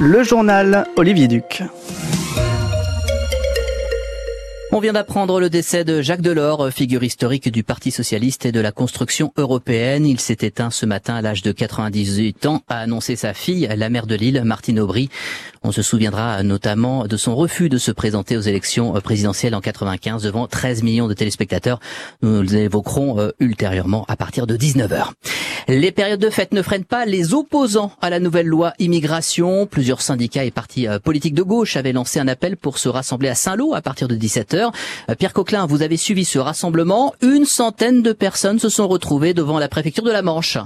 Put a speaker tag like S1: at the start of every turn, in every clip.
S1: Le journal Olivier Duc.
S2: On vient d'apprendre le décès de Jacques Delors, figure historique du Parti socialiste et de la construction européenne. Il s'est éteint ce matin à l'âge de 98 ans, a annoncé sa fille, la mère de Lille, Martine Aubry. On se souviendra notamment de son refus de se présenter aux élections présidentielles en 95 devant 13 millions de téléspectateurs. Nous l'évoquerons euh, ultérieurement à partir de 19h. Les périodes de fête ne freinent pas les opposants à la nouvelle loi immigration. Plusieurs syndicats et partis euh, politiques de gauche avaient lancé un appel pour se rassembler à Saint-Lô à partir de 17h. Euh, Pierre Coquelin, vous avez suivi ce rassemblement. Une centaine de personnes se sont retrouvées devant la préfecture de la Manche.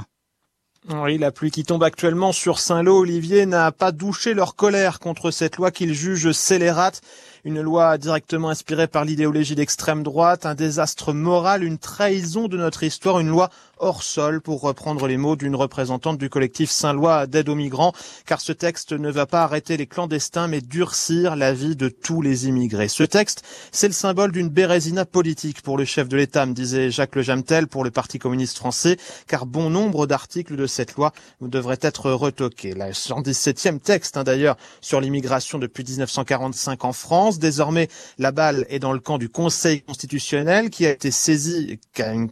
S3: Oui, la pluie qui tombe actuellement sur Saint-Lô, Olivier, n'a pas douché leur colère contre cette loi qu'ils jugent scélérate. Une loi directement inspirée par l'idéologie d'extrême droite, un désastre moral, une trahison de notre histoire, une loi hors sol, pour reprendre les mots d'une représentante du collectif Saint-Loi d'aide aux migrants, car ce texte ne va pas arrêter les clandestins, mais durcir la vie de tous les immigrés. Ce texte, c'est le symbole d'une bérésina politique pour le chef de l'État, me disait Jacques Le Jamtel pour le Parti communiste français, car bon nombre d'articles de cette loi devraient être retoqués. La 117e texte, hein, d'ailleurs, sur l'immigration depuis 1945 en France, Désormais, la balle est dans le camp du Conseil constitutionnel qui a été saisi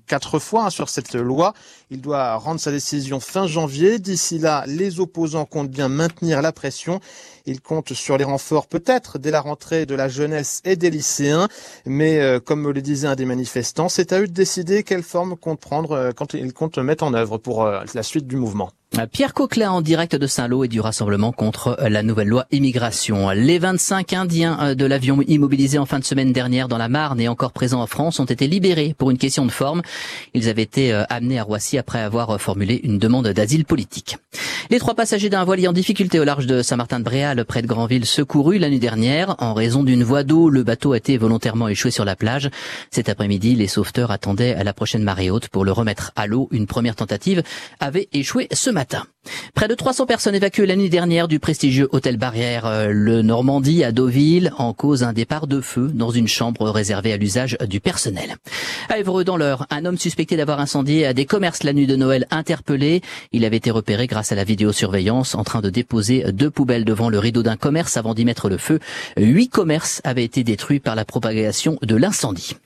S3: quatre fois hein, sur cette loi. Il doit rendre sa décision fin janvier. D'ici là, les opposants comptent bien maintenir la pression. Ils comptent sur les renforts peut-être dès la rentrée de la jeunesse et des lycéens. Mais euh, comme le disait un des manifestants, c'est à eux de décider quelle forme compte prendre euh, quand ils comptent mettre en œuvre pour euh, la suite du mouvement.
S2: Pierre Coquelin en direct de Saint-Lô et du rassemblement contre la nouvelle loi immigration. Les 25 Indiens de l'avion immobilisé en fin de semaine dernière dans la Marne et encore présents en France ont été libérés pour une question de forme. Ils avaient été amenés à Roissy après avoir formulé une demande d'asile politique. Les trois passagers d'un voilier en difficulté au large de Saint-Martin-de-Bréal, près de Granville, secourus la nuit dernière. En raison d'une voie d'eau, le bateau a été volontairement échoué sur la plage. Cet après-midi, les sauveteurs attendaient à la prochaine marée haute pour le remettre à l'eau. Une première tentative avait échoué ce matin. Près de 300 personnes évacuées la nuit dernière du prestigieux hôtel Barrière euh, le Normandie à Deauville en cause un départ de feu dans une chambre réservée à l'usage du personnel. À Évreux dans l'heure, un homme suspecté d'avoir incendié des commerces la nuit de Noël interpellé. Il avait été repéré grâce à la vidéosurveillance en train de déposer deux poubelles devant le rideau d'un commerce avant d'y mettre le feu. Huit commerces avaient été détruits par la propagation de l'incendie.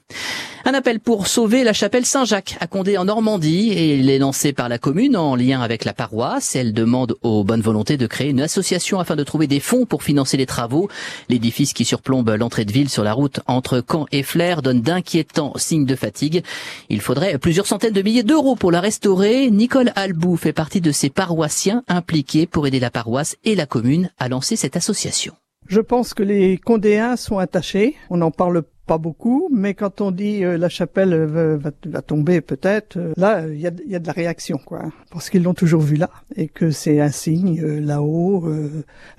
S2: Un appel pour sauver la chapelle Saint-Jacques à Condé en Normandie et il est lancé par la commune en lien avec la paroisse. Elle demande aux bonnes volontés de créer une association afin de trouver des fonds pour financer les travaux. L'édifice qui surplombe l'entrée de ville sur la route entre Caen et Flers donne d'inquiétants signes de fatigue. Il faudrait plusieurs centaines de milliers d'euros pour la restaurer. Nicole Albou fait partie de ces paroissiens impliqués pour aider la paroisse et la commune à lancer cette association.
S4: Je pense que les Condéens sont attachés. On n'en parle pas beaucoup, mais quand on dit euh, la chapelle va, tomber peut-être, euh, là il y a, y a, de la réaction quoi, parce qu'ils l'ont toujours vu là et que c'est un signe euh, là-haut.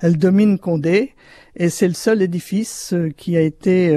S4: elle domine Condé et c'est le seul édifice qui a été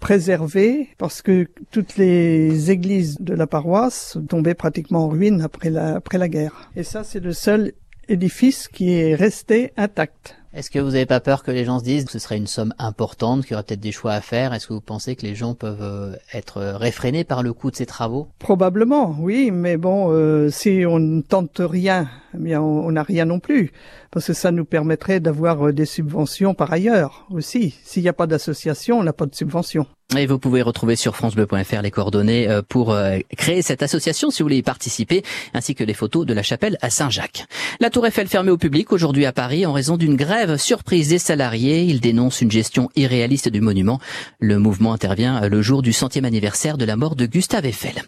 S4: préservé parce que toutes les églises de la paroisse tombaient pratiquement en ruine après la, après la guerre. Et ça c'est le seul édifice qui est resté intact.
S2: Est-ce que vous n'avez pas peur que les gens se disent que ce serait une somme importante, qu'il y aurait peut-être des choix à faire? Est-ce que vous pensez que les gens peuvent euh, être réfrénés par le coût de ces travaux?
S4: Probablement, oui, mais bon, euh, si on ne tente rien, eh bien on n'a rien non plus, parce que ça nous permettrait d'avoir euh, des subventions par ailleurs aussi. S'il n'y a pas d'association, on n'a pas de subvention.
S2: Et vous pouvez retrouver sur francebleu.fr les coordonnées euh, pour euh, créer cette association si vous voulez y participer, ainsi que les photos de la chapelle à Saint-Jacques. La Tour Eiffel fermée au public aujourd'hui à Paris en raison d'une grève surprise des salariés. Ils dénoncent une gestion irréaliste du monument. Le mouvement intervient le jour du centième anniversaire de la mort de Gustave Eiffel.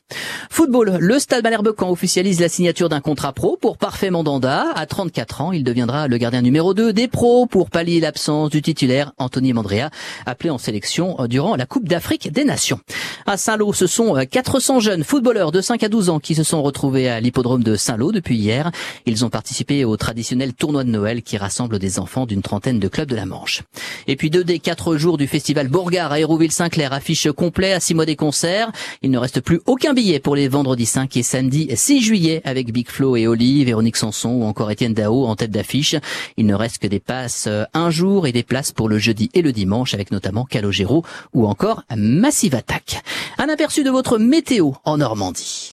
S2: Football, le Stade Malherbe officialise la signature d'un contrat pro pour Parfait Mandanda. À 34 ans, il deviendra le gardien numéro 2 des pros pour pallier l'absence du titulaire Anthony Mandrea, appelé en sélection durant la Coupe d'Afrique des Nations. À Saint-Lô, ce sont 400 jeunes footballeurs de 5 à 12 ans qui se sont retrouvés à l'hippodrome de Saint-Lô depuis hier. Ils ont participé au traditionnel tournoi de Noël qui rassemble des enfants d'une trentaine de clubs de la Manche. Et puis deux des quatre jours du festival Bourgard à Hérouville-Saint-Clair affiche complet à six mois des concerts. Il ne reste plus aucun billet pour les vendredis 5 et samedi 6 juillet avec Big Flo et Oli, Véronique Sanson ou encore Étienne Dao en tête d'affiche. Il ne reste que des passes un jour et des places pour le jeudi et le dimanche avec notamment Calogero ou encore Massive Attack. Un aperçu de votre météo en Normandie.